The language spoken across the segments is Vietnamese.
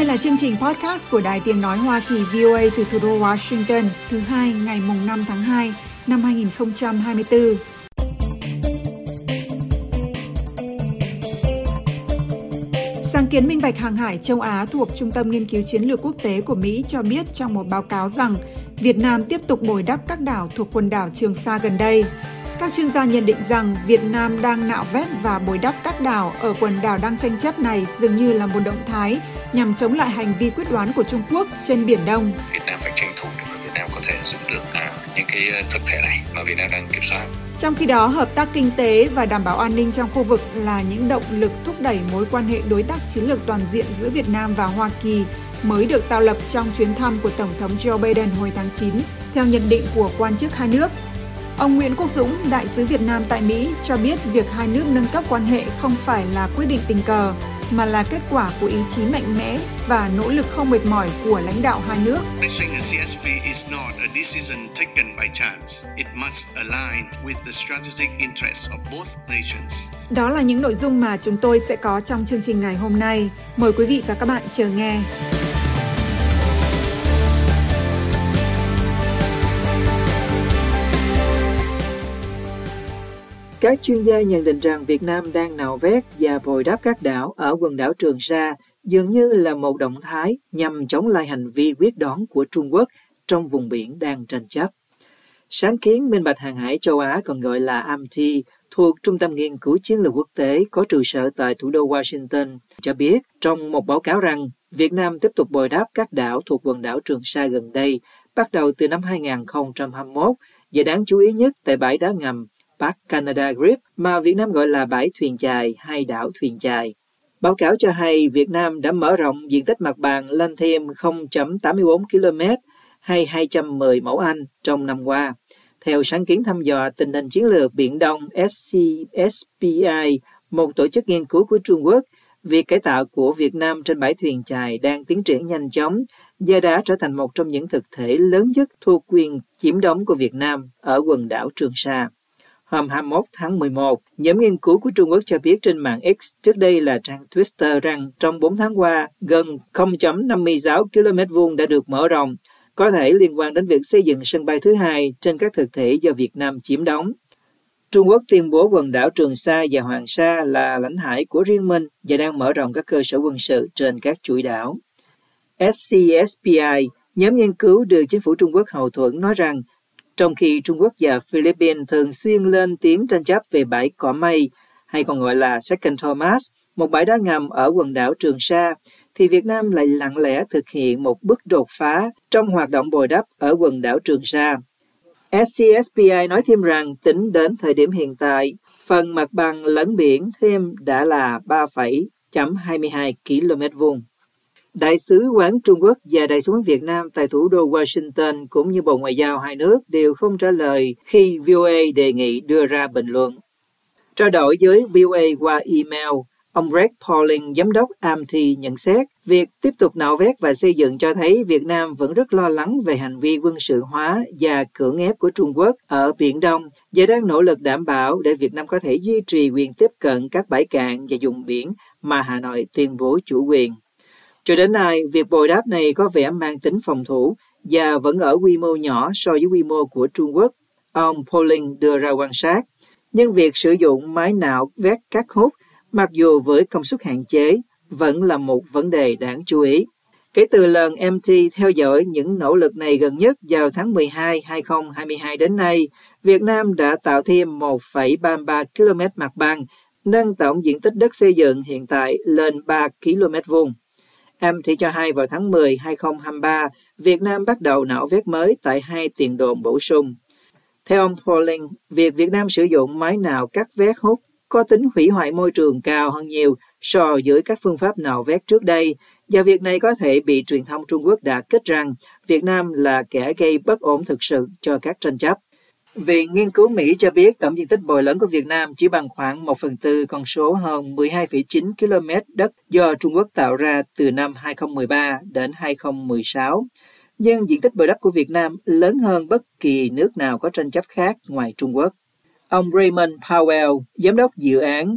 Đây là chương trình podcast của Đài Tiếng Nói Hoa Kỳ VOA từ thủ đô Washington, thứ hai ngày mùng 5 tháng 2 năm 2024. Sáng kiến minh bạch hàng hải châu Á thuộc Trung tâm Nghiên cứu Chiến lược Quốc tế của Mỹ cho biết trong một báo cáo rằng Việt Nam tiếp tục bồi đắp các đảo thuộc quần đảo Trường Sa gần đây. Các chuyên gia nhận định rằng Việt Nam đang nạo vét và bồi đắp các đảo ở quần đảo đang tranh chấp này dường như là một động thái nhằm chống lại hành vi quyết đoán của Trung Quốc trên Biển Đông. Việt Nam phải tranh thủ để Việt Nam có thể giữ được à, những cái ờ, thực thể này mà Việt Nam đang kiểm soát. Trong khi đó, hợp tác kinh tế và đảm bảo an ninh trong khu vực là những động lực thúc đẩy mối quan hệ đối tác chiến lược toàn diện giữa Việt Nam và Hoa Kỳ mới được tạo lập trong chuyến thăm của Tổng thống Joe Biden hồi tháng 9, theo nhận định của quan chức hai nước. Ông Nguyễn Quốc Dũng, đại sứ Việt Nam tại Mỹ, cho biết việc hai nước nâng cấp quan hệ không phải là quyết định tình cờ, mà là kết quả của ý chí mạnh mẽ và nỗ lực không mệt mỏi của lãnh đạo hai nước. Đó là những nội dung mà chúng tôi sẽ có trong chương trình ngày hôm nay. Mời quý vị và các bạn chờ nghe. Các chuyên gia nhận định rằng Việt Nam đang nạo vét và bồi đắp các đảo ở quần đảo Trường Sa dường như là một động thái nhằm chống lại hành vi quyết đoán của Trung Quốc trong vùng biển đang tranh chấp. Sáng kiến minh bạch hàng hải châu Á còn gọi là AMT thuộc Trung tâm Nghiên cứu Chiến lược Quốc tế có trụ sở tại thủ đô Washington cho biết trong một báo cáo rằng Việt Nam tiếp tục bồi đắp các đảo thuộc quần đảo Trường Sa gần đây, bắt đầu từ năm 2021 và đáng chú ý nhất tại bãi đá ngầm Park Canada Grip mà Việt Nam gọi là bãi thuyền chài hay đảo thuyền chài. Báo cáo cho hay Việt Nam đã mở rộng diện tích mặt bằng lên thêm 0.84 km hay 210 mẫu Anh trong năm qua. Theo sáng kiến thăm dò tình hình chiến lược Biển Đông SCSPI, một tổ chức nghiên cứu của Trung Quốc, việc cải tạo của Việt Nam trên bãi thuyền chài đang tiến triển nhanh chóng và đã trở thành một trong những thực thể lớn nhất thuộc quyền chiếm đóng của Việt Nam ở quần đảo Trường Sa. Hôm 21 tháng 11, nhóm nghiên cứu của Trung Quốc cho biết trên mạng X trước đây là trang Twitter rằng trong 4 tháng qua, gần 0.56 km vuông đã được mở rộng, có thể liên quan đến việc xây dựng sân bay thứ hai trên các thực thể do Việt Nam chiếm đóng. Trung Quốc tuyên bố quần đảo Trường Sa và Hoàng Sa là lãnh hải của riêng mình và đang mở rộng các cơ sở quân sự trên các chuỗi đảo. SCSPI, nhóm nghiên cứu được chính phủ Trung Quốc hậu thuẫn nói rằng trong khi Trung Quốc và Philippines thường xuyên lên tiếng tranh chấp về bãi cỏ mây, hay còn gọi là Second Thomas, một bãi đá ngầm ở quần đảo Trường Sa, thì Việt Nam lại lặng lẽ thực hiện một bước đột phá trong hoạt động bồi đắp ở quần đảo Trường Sa. SCSPI nói thêm rằng tính đến thời điểm hiện tại, phần mặt bằng lẫn biển thêm đã là 3,22 km vuông. Đại sứ quán Trung Quốc và Đại sứ quán Việt Nam tại thủ đô Washington cũng như Bộ Ngoại giao hai nước đều không trả lời khi VOA đề nghị đưa ra bình luận. Trao đổi với VOA qua email, ông Greg Pauling, giám đốc AMT nhận xét việc tiếp tục nạo vét và xây dựng cho thấy Việt Nam vẫn rất lo lắng về hành vi quân sự hóa và cưỡng ép của Trung Quốc ở Biển Đông và đang nỗ lực đảm bảo để Việt Nam có thể duy trì quyền tiếp cận các bãi cạn và vùng biển mà Hà Nội tuyên bố chủ quyền. Cho đến nay, việc bồi đáp này có vẻ mang tính phòng thủ và vẫn ở quy mô nhỏ so với quy mô của Trung Quốc. Ông Pauling đưa ra quan sát. Nhưng việc sử dụng máy nạo vét cát hút, mặc dù với công suất hạn chế, vẫn là một vấn đề đáng chú ý. Kể từ lần MT theo dõi những nỗ lực này gần nhất vào tháng 12 2022 đến nay, Việt Nam đã tạo thêm 1,33 km mặt bằng, nâng tổng diện tích đất xây dựng hiện tại lên 3 km vuông. MT cho hay vào tháng 10 2023, Việt Nam bắt đầu nạo vét mới tại hai tiền đồn bổ sung. Theo ông Pauling, việc Việt Nam sử dụng máy nào cắt vét hút có tính hủy hoại môi trường cao hơn nhiều so với các phương pháp nạo vét trước đây, và việc này có thể bị truyền thông Trung Quốc đã kích rằng Việt Nam là kẻ gây bất ổn thực sự cho các tranh chấp. Viện nghiên cứu Mỹ cho biết tổng diện tích bồi lẫn của Việt Nam chỉ bằng khoảng 1 phần tư con số hơn 12,9 km đất do Trung Quốc tạo ra từ năm 2013 đến 2016. Nhưng diện tích bồi đất của Việt Nam lớn hơn bất kỳ nước nào có tranh chấp khác ngoài Trung Quốc. Ông Raymond Powell, giám đốc dự án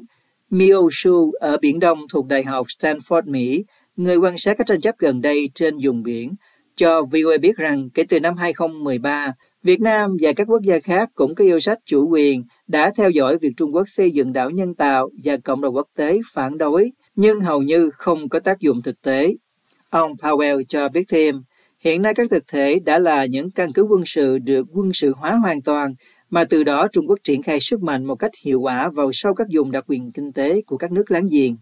Mioshu ở Biển Đông thuộc Đại học Stanford, Mỹ, người quan sát các tranh chấp gần đây trên vùng biển, cho VOA biết rằng kể từ năm 2013, Việt Nam và các quốc gia khác cũng có yêu sách chủ quyền đã theo dõi việc Trung Quốc xây dựng đảo nhân tạo và cộng đồng quốc tế phản đối, nhưng hầu như không có tác dụng thực tế. Ông Powell cho biết thêm, hiện nay các thực thể đã là những căn cứ quân sự được quân sự hóa hoàn toàn, mà từ đó Trung Quốc triển khai sức mạnh một cách hiệu quả vào sâu các vùng đặc quyền kinh tế của các nước láng giềng.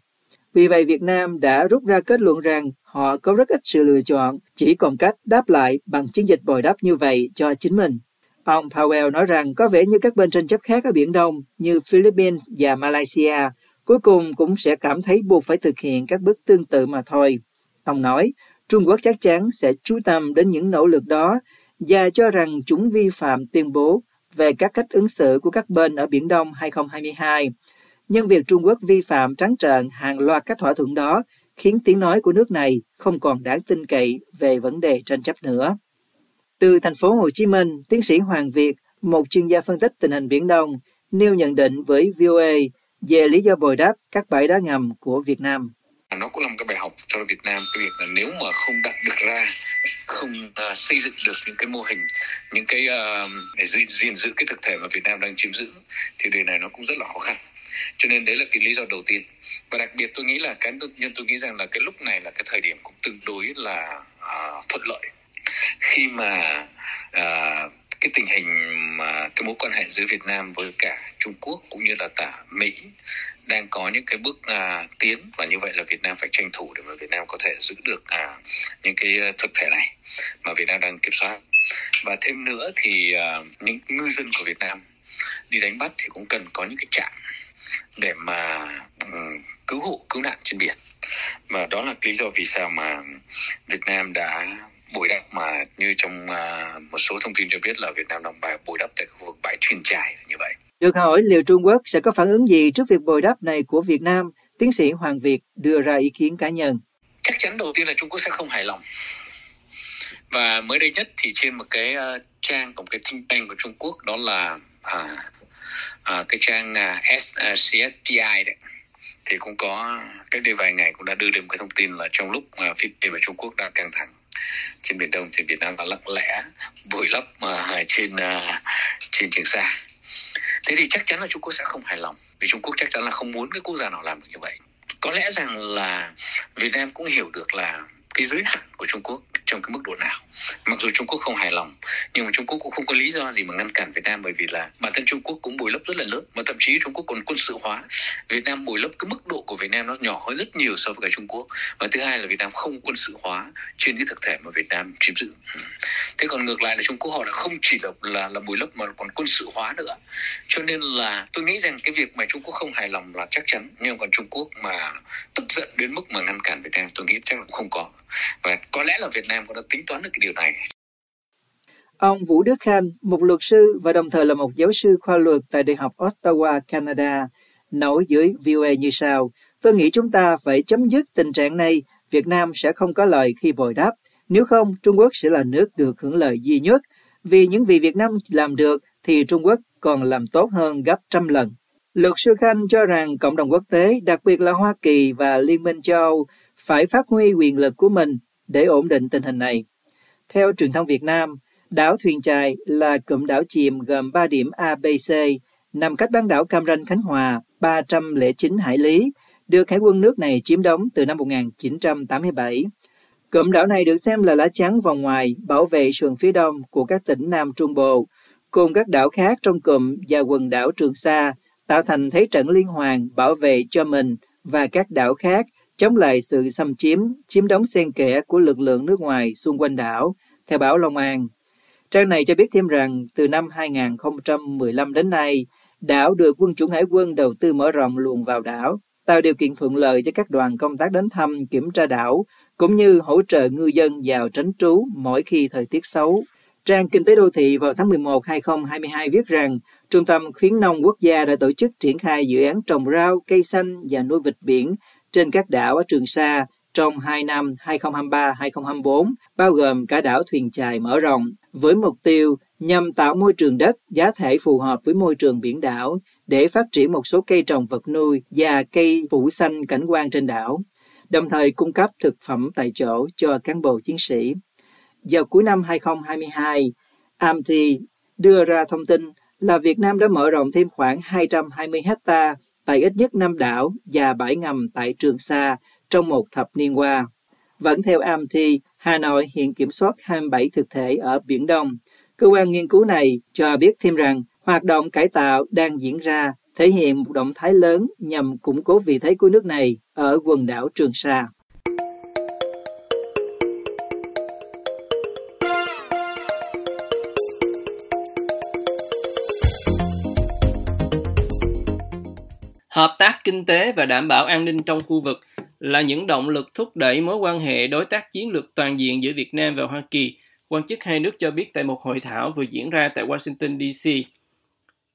Vì vậy, Việt Nam đã rút ra kết luận rằng họ có rất ít sự lựa chọn, chỉ còn cách đáp lại bằng chiến dịch bồi đắp như vậy cho chính mình. Ông Powell nói rằng có vẻ như các bên tranh chấp khác ở Biển Đông như Philippines và Malaysia cuối cùng cũng sẽ cảm thấy buộc phải thực hiện các bước tương tự mà thôi. Ông nói, Trung Quốc chắc chắn sẽ chú tâm đến những nỗ lực đó và cho rằng chúng vi phạm tuyên bố về các cách ứng xử của các bên ở Biển Đông 2022 nhưng việc Trung Quốc vi phạm trắng trợn hàng loạt các thỏa thuận đó khiến tiếng nói của nước này không còn đáng tin cậy về vấn đề tranh chấp nữa. Từ thành phố Hồ Chí Minh, tiến sĩ Hoàng Việt, một chuyên gia phân tích tình hình Biển Đông, nêu nhận định với VOA về lý do bồi đắp các bãi đá ngầm của Việt Nam. Nó cũng là một cái bài học cho Việt Nam cái việc là nếu mà không đặt được ra không uh, xây dựng được những cái mô hình những cái uh, để gìn giữ cái thực thể mà Việt Nam đang chiếm giữ thì điều này nó cũng rất là khó khăn cho nên đấy là cái lý do đầu tiên. Và đặc biệt tôi nghĩ là cá nhân tôi nghĩ rằng là cái lúc này là cái thời điểm cũng tương đối là uh, thuận lợi. Khi mà uh, cái tình hình mà cái mối quan hệ giữa Việt Nam với cả Trung Quốc cũng như là cả Mỹ đang có những cái bước à, tiến và như vậy là Việt Nam phải tranh thủ để mà Việt Nam có thể giữ được à, những cái à, thực thể này mà Việt Nam đang kiểm soát. Và thêm nữa thì à, những ngư dân của Việt Nam đi đánh bắt thì cũng cần có những cái trạm để mà um, cứu hộ cứu nạn trên biển và đó là lý do vì sao mà Việt Nam đã bồi đắp mà như trong uh, một số thông tin cho biết là Việt Nam đang bài bồi đắp tại khu vực bãi thuyền trài như vậy. Được hỏi liệu Trung Quốc sẽ có phản ứng gì trước việc bồi đắp này của Việt Nam, tiến sĩ Hoàng Việt đưa ra ý kiến cá nhân. Chắc chắn đầu tiên là Trung Quốc sẽ không hài lòng. Và mới đây nhất thì trên một cái uh, trang của một cái think tank của Trung Quốc đó là uh, à, cái trang à, S, CSPI đấy thì cũng có cách đây vài ngày cũng đã đưa được một cái thông tin là trong lúc uh, Philippines và Trung Quốc đang căng thẳng trên biển Đông thì Việt Nam đã lặng lẽ bồi lấp à, trên à, trên Trường Sa. Thế thì chắc chắn là Trung Quốc sẽ không hài lòng vì Trung Quốc chắc chắn là không muốn cái quốc gia nào làm được như vậy. Có lẽ rằng là Việt Nam cũng hiểu được là cái giới hạn của Trung Quốc trong cái mức độ nào. Mặc dù Trung Quốc không hài lòng nhưng mà Trung Quốc cũng không có lý do gì mà ngăn cản Việt Nam bởi vì là bản thân Trung Quốc cũng bồi lấp rất là lớn mà thậm chí Trung Quốc còn quân sự hóa. Việt Nam bồi lấp cái mức độ của Việt Nam nó nhỏ hơn rất nhiều so với cả Trung Quốc. Và thứ hai là Việt Nam không quân sự hóa trên cái thực thể mà Việt Nam chiếm giữ. Ừ. Thế còn ngược lại là Trung Quốc họ là không chỉ là là, là bồi lấp mà còn quân sự hóa nữa. Cho nên là tôi nghĩ rằng cái việc mà Trung Quốc không hài lòng là chắc chắn nhưng còn Trung Quốc mà tức giận đến mức mà ngăn cản Việt Nam tôi nghĩ chắc là cũng không có. Và có lẽ là Việt Nam cũng đã tính toán được cái điều này. Ông Vũ Đức Khanh, một luật sư và đồng thời là một giáo sư khoa luật tại Đại học Ottawa, Canada, nói dưới VOA như sau. Tôi nghĩ chúng ta phải chấm dứt tình trạng này. Việt Nam sẽ không có lợi khi bồi đáp. Nếu không, Trung Quốc sẽ là nước được hưởng lợi duy nhất. Vì những gì Việt Nam làm được thì Trung Quốc còn làm tốt hơn gấp trăm lần. Luật sư Khanh cho rằng cộng đồng quốc tế, đặc biệt là Hoa Kỳ và Liên minh châu Âu, phải phát huy quyền lực của mình để ổn định tình hình này. Theo truyền thông Việt Nam, đảo Thuyền Chài là cụm đảo chìm gồm 3 điểm A, B, C, nằm cách bán đảo Cam Ranh Khánh Hòa 309 hải lý, được Hải quân nước này chiếm đóng từ năm 1987. Cụm đảo này được xem là lá chắn vòng ngoài bảo vệ sườn phía đông của các tỉnh Nam Trung Bộ, cùng các đảo khác trong cụm và quần đảo Trường Sa, tạo thành thế trận liên hoàn bảo vệ cho mình và các đảo khác chống lại sự xâm chiếm, chiếm đóng xen kẽ của lực lượng nước ngoài xung quanh đảo, theo báo Long An. Trang này cho biết thêm rằng từ năm 2015 đến nay, đảo được quân chủng hải quân đầu tư mở rộng luồng vào đảo, tạo điều kiện thuận lợi cho các đoàn công tác đến thăm kiểm tra đảo, cũng như hỗ trợ ngư dân vào tránh trú mỗi khi thời tiết xấu. Trang Kinh tế Đô thị vào tháng 11 2022 viết rằng Trung tâm Khuyến nông Quốc gia đã tổ chức triển khai dự án trồng rau, cây xanh và nuôi vịt biển trên các đảo ở Trường Sa trong 2 năm 2023-2024, bao gồm cả đảo Thuyền Chài mở rộng, với mục tiêu nhằm tạo môi trường đất giá thể phù hợp với môi trường biển đảo để phát triển một số cây trồng vật nuôi và cây phủ xanh cảnh quan trên đảo. đồng thời cung cấp thực phẩm tại chỗ cho cán bộ chiến sĩ. Vào cuối năm 2022, AMTI đưa ra thông tin là Việt Nam đã mở rộng thêm khoảng 220 hectare tại ít nhất 5 đảo và bãi ngầm tại Trường Sa trong một thập niên qua. Vẫn theo AMT, Hà Nội hiện kiểm soát 27 thực thể ở Biển Đông. Cơ quan nghiên cứu này cho biết thêm rằng hoạt động cải tạo đang diễn ra thể hiện một động thái lớn nhằm củng cố vị thế của nước này ở quần đảo Trường Sa. Hợp tác kinh tế và đảm bảo an ninh trong khu vực là những động lực thúc đẩy mối quan hệ đối tác chiến lược toàn diện giữa Việt Nam và Hoa Kỳ, quan chức hai nước cho biết tại một hội thảo vừa diễn ra tại Washington, D.C.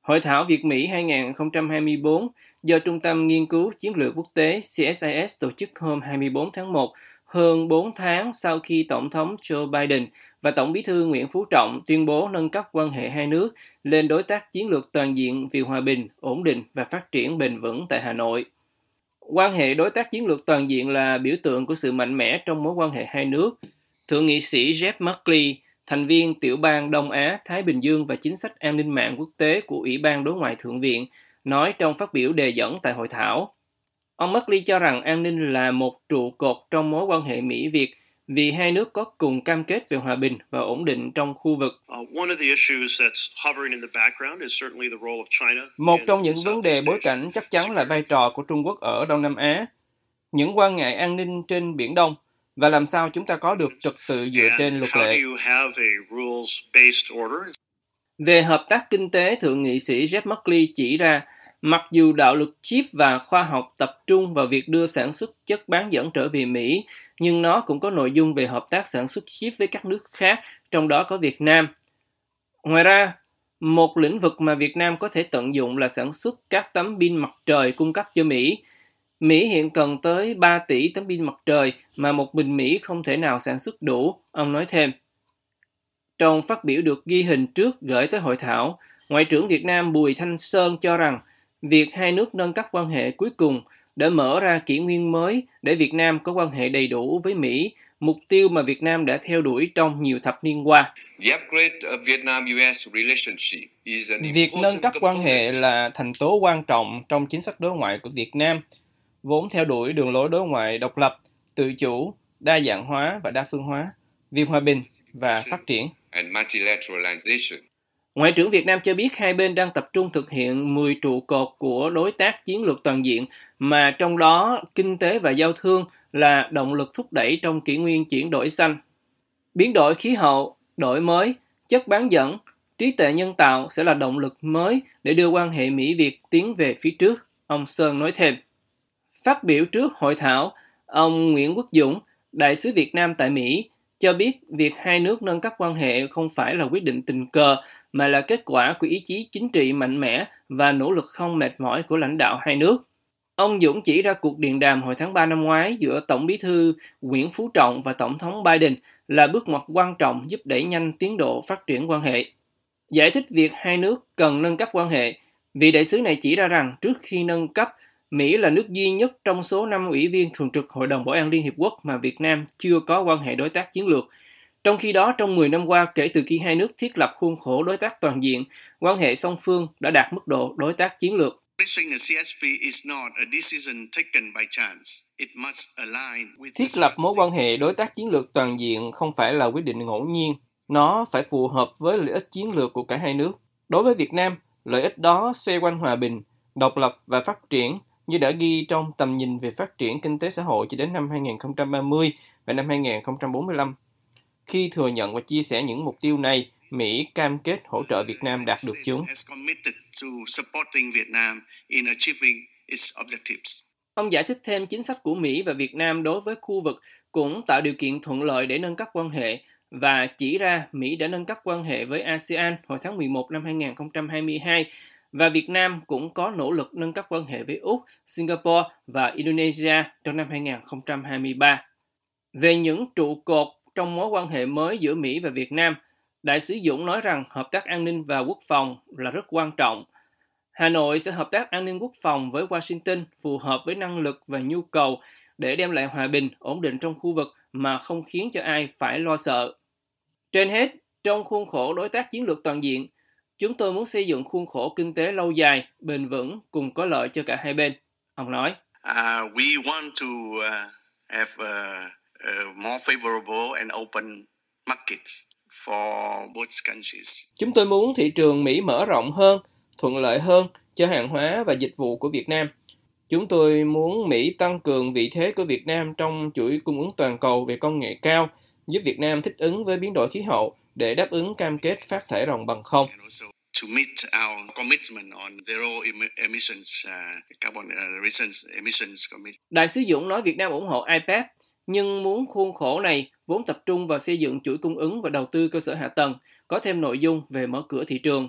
Hội thảo Việt Mỹ 2024 do Trung tâm Nghiên cứu Chiến lược Quốc tế CSIS tổ chức hôm 24 tháng 1, hơn 4 tháng sau khi Tổng thống Joe Biden và Tổng bí thư Nguyễn Phú Trọng tuyên bố nâng cấp quan hệ hai nước lên đối tác chiến lược toàn diện vì hòa bình, ổn định và phát triển bền vững tại Hà Nội. Quan hệ đối tác chiến lược toàn diện là biểu tượng của sự mạnh mẽ trong mối quan hệ hai nước. Thượng nghị sĩ Jeff Merkley, thành viên tiểu bang Đông Á, Thái Bình Dương và chính sách an ninh mạng quốc tế của Ủy ban Đối ngoại Thượng viện, nói trong phát biểu đề dẫn tại hội thảo. Ông Merkley cho rằng an ninh là một trụ cột trong mối quan hệ Mỹ-Việt vì hai nước có cùng cam kết về hòa bình và ổn định trong khu vực. Một trong những vấn đề bối cảnh chắc chắn là vai trò của Trung Quốc ở Đông Nam Á, những quan ngại an ninh trên Biển Đông và làm sao chúng ta có được trật tự dựa trên luật lệ. Về hợp tác kinh tế, Thượng nghị sĩ Jeff Merkley chỉ ra Mặc dù đạo luật chip và khoa học tập trung vào việc đưa sản xuất chất bán dẫn trở về Mỹ, nhưng nó cũng có nội dung về hợp tác sản xuất chip với các nước khác, trong đó có Việt Nam. Ngoài ra, một lĩnh vực mà Việt Nam có thể tận dụng là sản xuất các tấm pin mặt trời cung cấp cho Mỹ. Mỹ hiện cần tới 3 tỷ tấm pin mặt trời mà một mình Mỹ không thể nào sản xuất đủ, ông nói thêm. Trong phát biểu được ghi hình trước gửi tới hội thảo, Ngoại trưởng Việt Nam Bùi Thanh Sơn cho rằng Việc hai nước nâng cấp quan hệ cuối cùng đã mở ra kỷ nguyên mới để Việt Nam có quan hệ đầy đủ với Mỹ, mục tiêu mà Việt Nam đã theo đuổi trong nhiều thập niên qua. Việc nâng cấp quan hệ là thành tố quan trọng trong chính sách đối ngoại của Việt Nam, vốn theo đuổi đường lối đối ngoại độc lập, tự chủ, đa dạng hóa và đa phương hóa, vì hòa bình và phát triển. Ngoại trưởng Việt Nam cho biết hai bên đang tập trung thực hiện 10 trụ cột của đối tác chiến lược toàn diện, mà trong đó kinh tế và giao thương là động lực thúc đẩy trong kỷ nguyên chuyển đổi xanh. Biến đổi khí hậu, đổi mới, chất bán dẫn, trí tuệ nhân tạo sẽ là động lực mới để đưa quan hệ Mỹ-Việt tiến về phía trước, ông Sơn nói thêm. Phát biểu trước hội thảo, ông Nguyễn Quốc Dũng, đại sứ Việt Nam tại Mỹ, cho biết việc hai nước nâng cấp quan hệ không phải là quyết định tình cờ mà là kết quả của ý chí chính trị mạnh mẽ và nỗ lực không mệt mỏi của lãnh đạo hai nước. Ông Dũng chỉ ra cuộc điện đàm hồi tháng 3 năm ngoái giữa Tổng bí thư Nguyễn Phú Trọng và Tổng thống Biden là bước ngoặt quan trọng giúp đẩy nhanh tiến độ phát triển quan hệ. Giải thích việc hai nước cần nâng cấp quan hệ, vị đại sứ này chỉ ra rằng trước khi nâng cấp, Mỹ là nước duy nhất trong số 5 ủy viên thường trực Hội đồng Bảo an Liên Hiệp Quốc mà Việt Nam chưa có quan hệ đối tác chiến lược – trong khi đó, trong 10 năm qua, kể từ khi hai nước thiết lập khuôn khổ đối tác toàn diện, quan hệ song phương đã đạt mức độ đối tác chiến lược. Thiết lập mối quan hệ đối tác chiến lược toàn diện không phải là quyết định ngẫu nhiên, nó phải phù hợp với lợi ích chiến lược của cả hai nước. Đối với Việt Nam, lợi ích đó xoay quanh hòa bình, độc lập và phát triển như đã ghi trong tầm nhìn về phát triển kinh tế xã hội cho đến năm 2030 và năm 2045. Khi thừa nhận và chia sẻ những mục tiêu này, Mỹ cam kết hỗ trợ Việt Nam đạt được chúng. Ông giải thích thêm chính sách của Mỹ và Việt Nam đối với khu vực cũng tạo điều kiện thuận lợi để nâng cấp quan hệ và chỉ ra Mỹ đã nâng cấp quan hệ với ASEAN hồi tháng 11 năm 2022 và Việt Nam cũng có nỗ lực nâng cấp quan hệ với Úc, Singapore và Indonesia trong năm 2023. Về những trụ cột trong mối quan hệ mới giữa Mỹ và Việt Nam, Đại sứ Dũng nói rằng hợp tác an ninh và quốc phòng là rất quan trọng. Hà Nội sẽ hợp tác an ninh quốc phòng với Washington phù hợp với năng lực và nhu cầu để đem lại hòa bình, ổn định trong khu vực mà không khiến cho ai phải lo sợ. Trên hết, trong khuôn khổ đối tác chiến lược toàn diện, chúng tôi muốn xây dựng khuôn khổ kinh tế lâu dài, bền vững cùng có lợi cho cả hai bên. Ông nói. Uh, we want to uh, have a, more favorable and open markets for both countries. Chúng tôi muốn thị trường Mỹ mở rộng hơn, thuận lợi hơn cho hàng hóa và dịch vụ của Việt Nam. Chúng tôi muốn Mỹ tăng cường vị thế của Việt Nam trong chuỗi cung ứng toàn cầu về công nghệ cao, giúp Việt Nam thích ứng với biến đổi khí hậu để đáp ứng cam kết phát thải ròng bằng không. To meet our commitment on zero emissions, uh, carbon uh, emissions Đại sứ Dũng nói Việt Nam ủng hộ IPAC, nhưng muốn khuôn khổ này vốn tập trung vào xây dựng chuỗi cung ứng và đầu tư cơ sở hạ tầng, có thêm nội dung về mở cửa thị trường.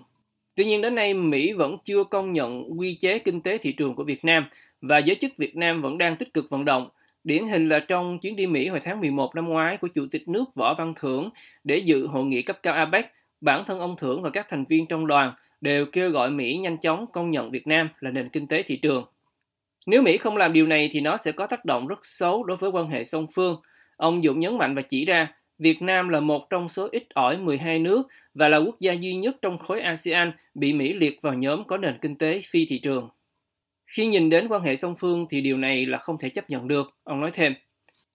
Tuy nhiên đến nay Mỹ vẫn chưa công nhận quy chế kinh tế thị trường của Việt Nam và giới chức Việt Nam vẫn đang tích cực vận động. Điển hình là trong chuyến đi Mỹ hồi tháng 11 năm ngoái của Chủ tịch nước Võ Văn Thưởng để dự hội nghị cấp cao APEC, bản thân ông Thưởng và các thành viên trong đoàn đều kêu gọi Mỹ nhanh chóng công nhận Việt Nam là nền kinh tế thị trường. Nếu Mỹ không làm điều này thì nó sẽ có tác động rất xấu đối với quan hệ song phương. Ông Dũng nhấn mạnh và chỉ ra Việt Nam là một trong số ít ỏi 12 nước và là quốc gia duy nhất trong khối ASEAN bị Mỹ liệt vào nhóm có nền kinh tế phi thị trường. Khi nhìn đến quan hệ song phương thì điều này là không thể chấp nhận được, ông nói thêm.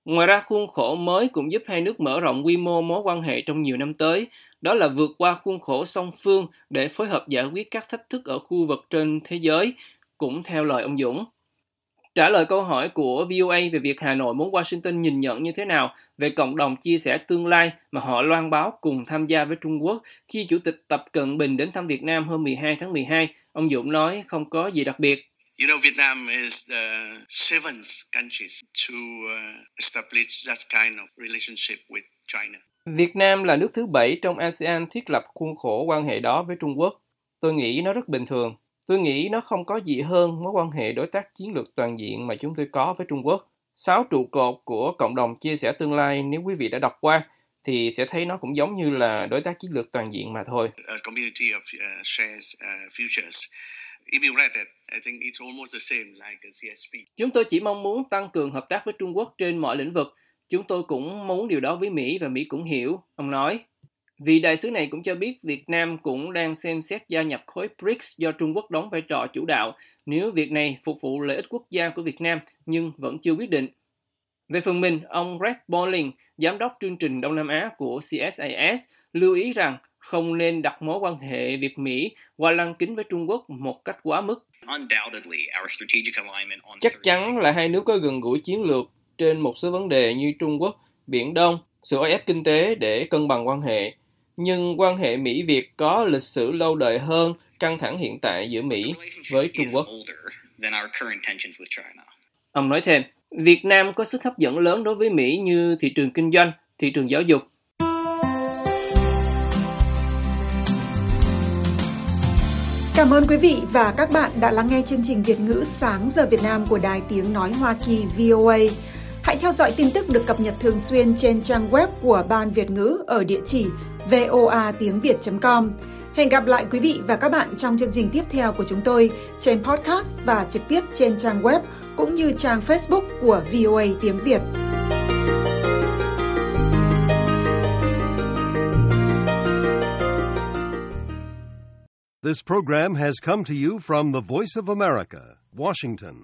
Ngoài ra, khuôn khổ mới cũng giúp hai nước mở rộng quy mô mối quan hệ trong nhiều năm tới, đó là vượt qua khuôn khổ song phương để phối hợp giải quyết các thách thức ở khu vực trên thế giới, cũng theo lời ông Dũng. Trả lời câu hỏi của VOA về việc Hà Nội muốn Washington nhìn nhận như thế nào về cộng đồng chia sẻ tương lai mà họ loan báo cùng tham gia với Trung Quốc khi Chủ tịch Tập Cận Bình đến thăm Việt Nam hôm 12 tháng 12, ông Dũng nói không có gì đặc biệt. You know, Vietnam is the seventh country to uh, establish that kind of relationship with China. Việt Nam là nước thứ bảy trong ASEAN thiết lập khuôn khổ quan hệ đó với Trung Quốc. Tôi nghĩ nó rất bình thường. Tôi nghĩ nó không có gì hơn mối quan hệ đối tác chiến lược toàn diện mà chúng tôi có với Trung Quốc. Sáu trụ cột của cộng đồng chia sẻ tương lai nếu quý vị đã đọc qua thì sẽ thấy nó cũng giống như là đối tác chiến lược toàn diện mà thôi. A community of uh, shares uh, futures. If you read it, I think it's almost the same like a CSP. Chúng tôi chỉ mong muốn tăng cường hợp tác với Trung Quốc trên mọi lĩnh vực. Chúng tôi cũng muốn điều đó với Mỹ và Mỹ cũng hiểu, ông nói. Vị đại sứ này cũng cho biết Việt Nam cũng đang xem xét gia nhập khối BRICS do Trung Quốc đóng vai trò chủ đạo nếu việc này phục vụ lợi ích quốc gia của Việt Nam nhưng vẫn chưa quyết định. Về phần mình, ông Greg Bolling, giám đốc chương trình Đông Nam Á của CSIS, lưu ý rằng không nên đặt mối quan hệ Việt-Mỹ qua lăng kính với Trung Quốc một cách quá mức. Chắc chắn là hai nước có gần gũi chiến lược trên một số vấn đề như Trung Quốc, Biển Đông, sự ép kinh tế để cân bằng quan hệ nhưng quan hệ Mỹ-Việt có lịch sử lâu đời hơn căng thẳng hiện tại giữa Mỹ với Trung Quốc. Ông nói thêm, Việt Nam có sức hấp dẫn lớn đối với Mỹ như thị trường kinh doanh, thị trường giáo dục. Cảm ơn quý vị và các bạn đã lắng nghe chương trình Việt ngữ sáng giờ Việt Nam của Đài Tiếng Nói Hoa Kỳ VOA. Hãy theo dõi tin tức được cập nhật thường xuyên trên trang web của Ban Việt ngữ ở địa chỉ voa tiếng việt.com. Hẹn gặp lại quý vị và các bạn trong chương trình tiếp theo của chúng tôi trên podcast và trực tiếp trên trang web cũng như trang Facebook của VOA tiếng Việt. This program has come to you from the Voice of America, Washington.